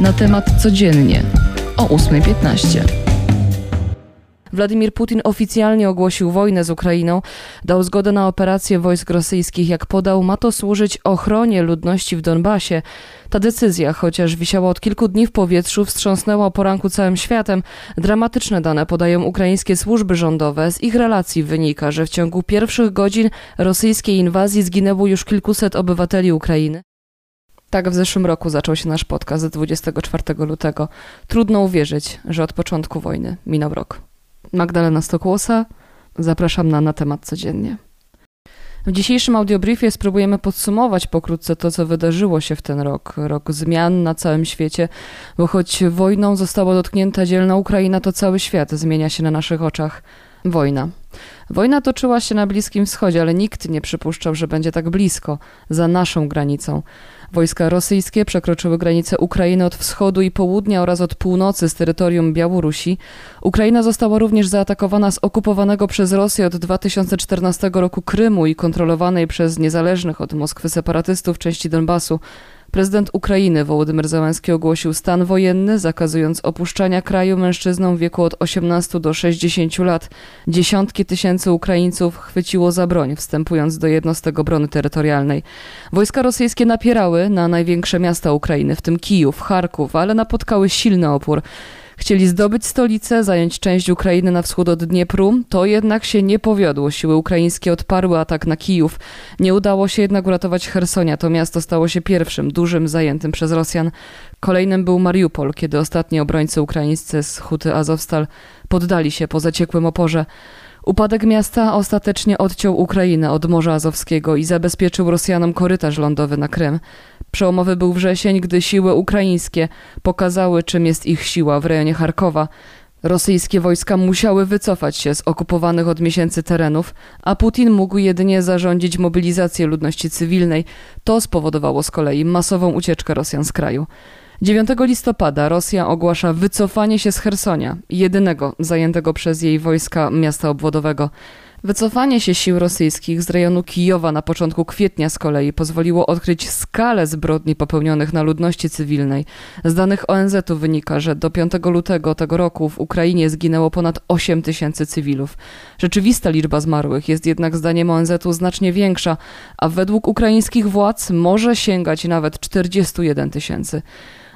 Na temat codziennie o 8.15. Władimir Putin oficjalnie ogłosił wojnę z Ukrainą, dał zgodę na operację wojsk rosyjskich. Jak podał, ma to służyć ochronie ludności w Donbasie. Ta decyzja, chociaż wisiała od kilku dni w powietrzu, wstrząsnęła po ranku całym światem. Dramatyczne dane podają ukraińskie służby rządowe. Z ich relacji wynika, że w ciągu pierwszych godzin rosyjskiej inwazji zginęło już kilkuset obywateli Ukrainy. Tak w zeszłym roku zaczął się nasz podcast 24 lutego. Trudno uwierzyć, że od początku wojny minął rok. Magdalena Stokłosa, zapraszam na Na temat codziennie. W dzisiejszym audiobriefie spróbujemy podsumować pokrótce to, co wydarzyło się w ten rok. Rok zmian na całym świecie, bo choć wojną została dotknięta dzielna Ukraina, to cały świat zmienia się na naszych oczach. Wojna. Wojna toczyła się na Bliskim Wschodzie, ale nikt nie przypuszczał, że będzie tak blisko, za naszą granicą. Wojska rosyjskie przekroczyły granicę Ukrainy od wschodu i południa oraz od północy z terytorium Białorusi. Ukraina została również zaatakowana z okupowanego przez Rosję od 2014 roku Krymu i kontrolowanej przez niezależnych od Moskwy separatystów części Donbasu. Prezydent Ukrainy Wołodymyr Załęski ogłosił stan wojenny, zakazując opuszczania kraju mężczyznom w wieku od 18 do 60 lat. Dziesiątki tysięcy Ukraińców chwyciło za broń, wstępując do jednostek obrony terytorialnej. Wojska rosyjskie napierały na największe miasta Ukrainy, w tym Kijów, Charków, ale napotkały silny opór. Chcieli zdobyć stolicę, zająć część Ukrainy na wschód od Dniepru, to jednak się nie powiodło. Siły ukraińskie odparły atak na Kijów. Nie udało się jednak uratować Hersonia. To miasto stało się pierwszym, dużym, zajętym przez Rosjan. Kolejnym był Mariupol, kiedy ostatni obrońcy ukraińscy z Huty Azowstal poddali się po zaciekłym oporze. Upadek miasta ostatecznie odciął Ukrainę od Morza Azowskiego i zabezpieczył Rosjanom korytarz lądowy na Krym. Przełomowy był wrzesień, gdy siły ukraińskie pokazały, czym jest ich siła w rejonie Charkowa. Rosyjskie wojska musiały wycofać się z okupowanych od miesięcy terenów, a Putin mógł jedynie zarządzić mobilizację ludności cywilnej. To spowodowało z kolei masową ucieczkę Rosjan z kraju. 9 listopada Rosja ogłasza wycofanie się z Hersonia, jedynego zajętego przez jej wojska miasta obwodowego. Wycofanie się sił rosyjskich z rejonu Kijowa na początku kwietnia z kolei pozwoliło odkryć skalę zbrodni popełnionych na ludności cywilnej. Z danych ONZ-u wynika, że do 5 lutego tego roku w Ukrainie zginęło ponad 8 tysięcy cywilów. Rzeczywista liczba zmarłych jest jednak zdaniem ONZ-u znacznie większa, a według ukraińskich władz może sięgać nawet 41 tysięcy.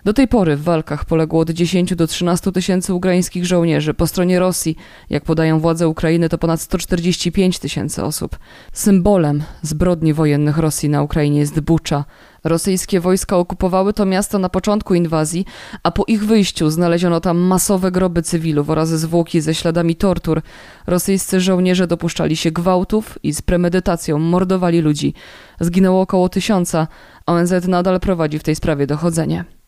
Do tej pory w walkach poległo od 10 do 13 tysięcy ukraińskich żołnierzy. Po stronie Rosji, jak podają władze Ukrainy, to ponad 145 tysięcy osób. Symbolem zbrodni wojennych Rosji na Ukrainie jest Bucza. Rosyjskie wojska okupowały to miasto na początku inwazji, a po ich wyjściu znaleziono tam masowe groby cywilów oraz zwłoki ze śladami tortur. Rosyjscy żołnierze dopuszczali się gwałtów i z premedytacją mordowali ludzi. Zginęło około tysiąca. ONZ nadal prowadzi w tej sprawie dochodzenie.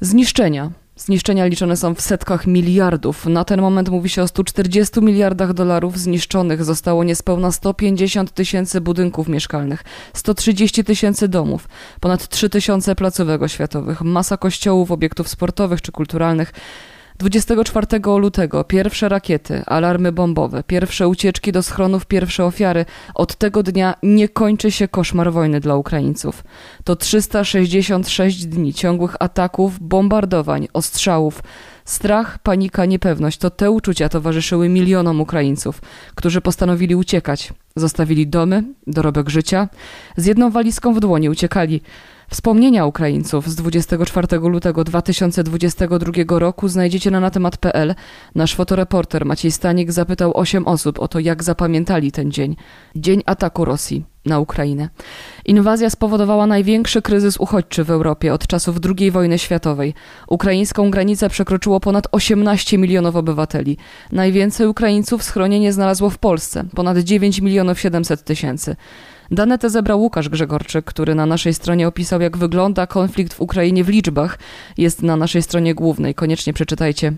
Zniszczenia. Zniszczenia liczone są w setkach miliardów. Na ten moment mówi się o 140 miliardach dolarów zniszczonych. Zostało niespełna 150 tysięcy budynków mieszkalnych, 130 tysięcy domów, ponad 3 tysiące placówek oświatowych, masa kościołów, obiektów sportowych czy kulturalnych. 24 lutego pierwsze rakiety, alarmy bombowe, pierwsze ucieczki do schronów, pierwsze ofiary. Od tego dnia nie kończy się koszmar wojny dla Ukraińców. To 366 dni ciągłych ataków, bombardowań, ostrzałów. Strach, panika, niepewność to te uczucia towarzyszyły milionom Ukraińców, którzy postanowili uciekać. Zostawili domy, dorobek życia. Z jedną walizką w dłoni uciekali. Wspomnienia Ukraińców z 24 lutego 2022 roku znajdziecie na natemat.pl. Nasz fotoreporter Maciej Stanik zapytał 8 osób o to, jak zapamiętali ten dzień. Dzień ataku Rosji na Ukrainę. Inwazja spowodowała największy kryzys uchodźczy w Europie od czasów II wojny światowej. Ukraińską granicę przekroczyło ponad 18 milionów obywateli. Najwięcej Ukraińców schronienie znalazło w Polsce ponad 9 milionów 700 tysięcy. Dane te zebrał Łukasz Grzegorczyk, który na naszej stronie opisał, jak wygląda konflikt w Ukrainie w liczbach. Jest na naszej stronie głównej, koniecznie przeczytajcie.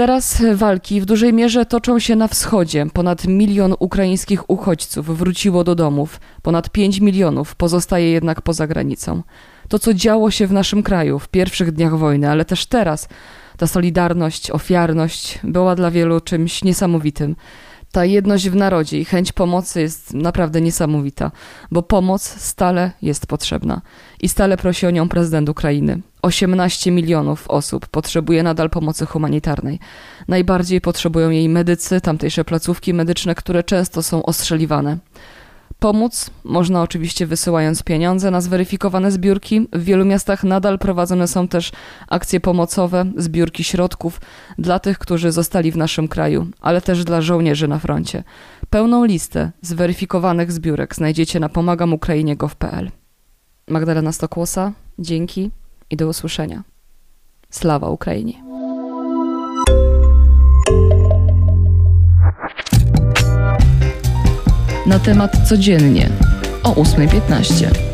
Teraz walki w dużej mierze toczą się na wschodzie. Ponad milion ukraińskich uchodźców wróciło do domów. Ponad 5 milionów pozostaje jednak poza granicą. To, co działo się w naszym kraju w pierwszych dniach wojny, ale też teraz, ta solidarność, ofiarność była dla wielu czymś niesamowitym. Ta jedność w narodzie i chęć pomocy jest naprawdę niesamowita, bo pomoc stale jest potrzebna i stale prosi o nią prezydent Ukrainy. 18 milionów osób potrzebuje nadal pomocy humanitarnej. Najbardziej potrzebują jej medycy, tamtejsze placówki medyczne, które często są ostrzeliwane. Pomóc można oczywiście wysyłając pieniądze na zweryfikowane zbiórki. W wielu miastach nadal prowadzone są też akcje pomocowe, zbiórki środków dla tych, którzy zostali w naszym kraju, ale też dla żołnierzy na froncie. Pełną listę zweryfikowanych zbiórek znajdziecie na pomagamukrainie.gov.pl. Magdalena Stokłosa, dzięki i do usłyszenia. Sława Ukrainie! Na temat codziennie o 8.15.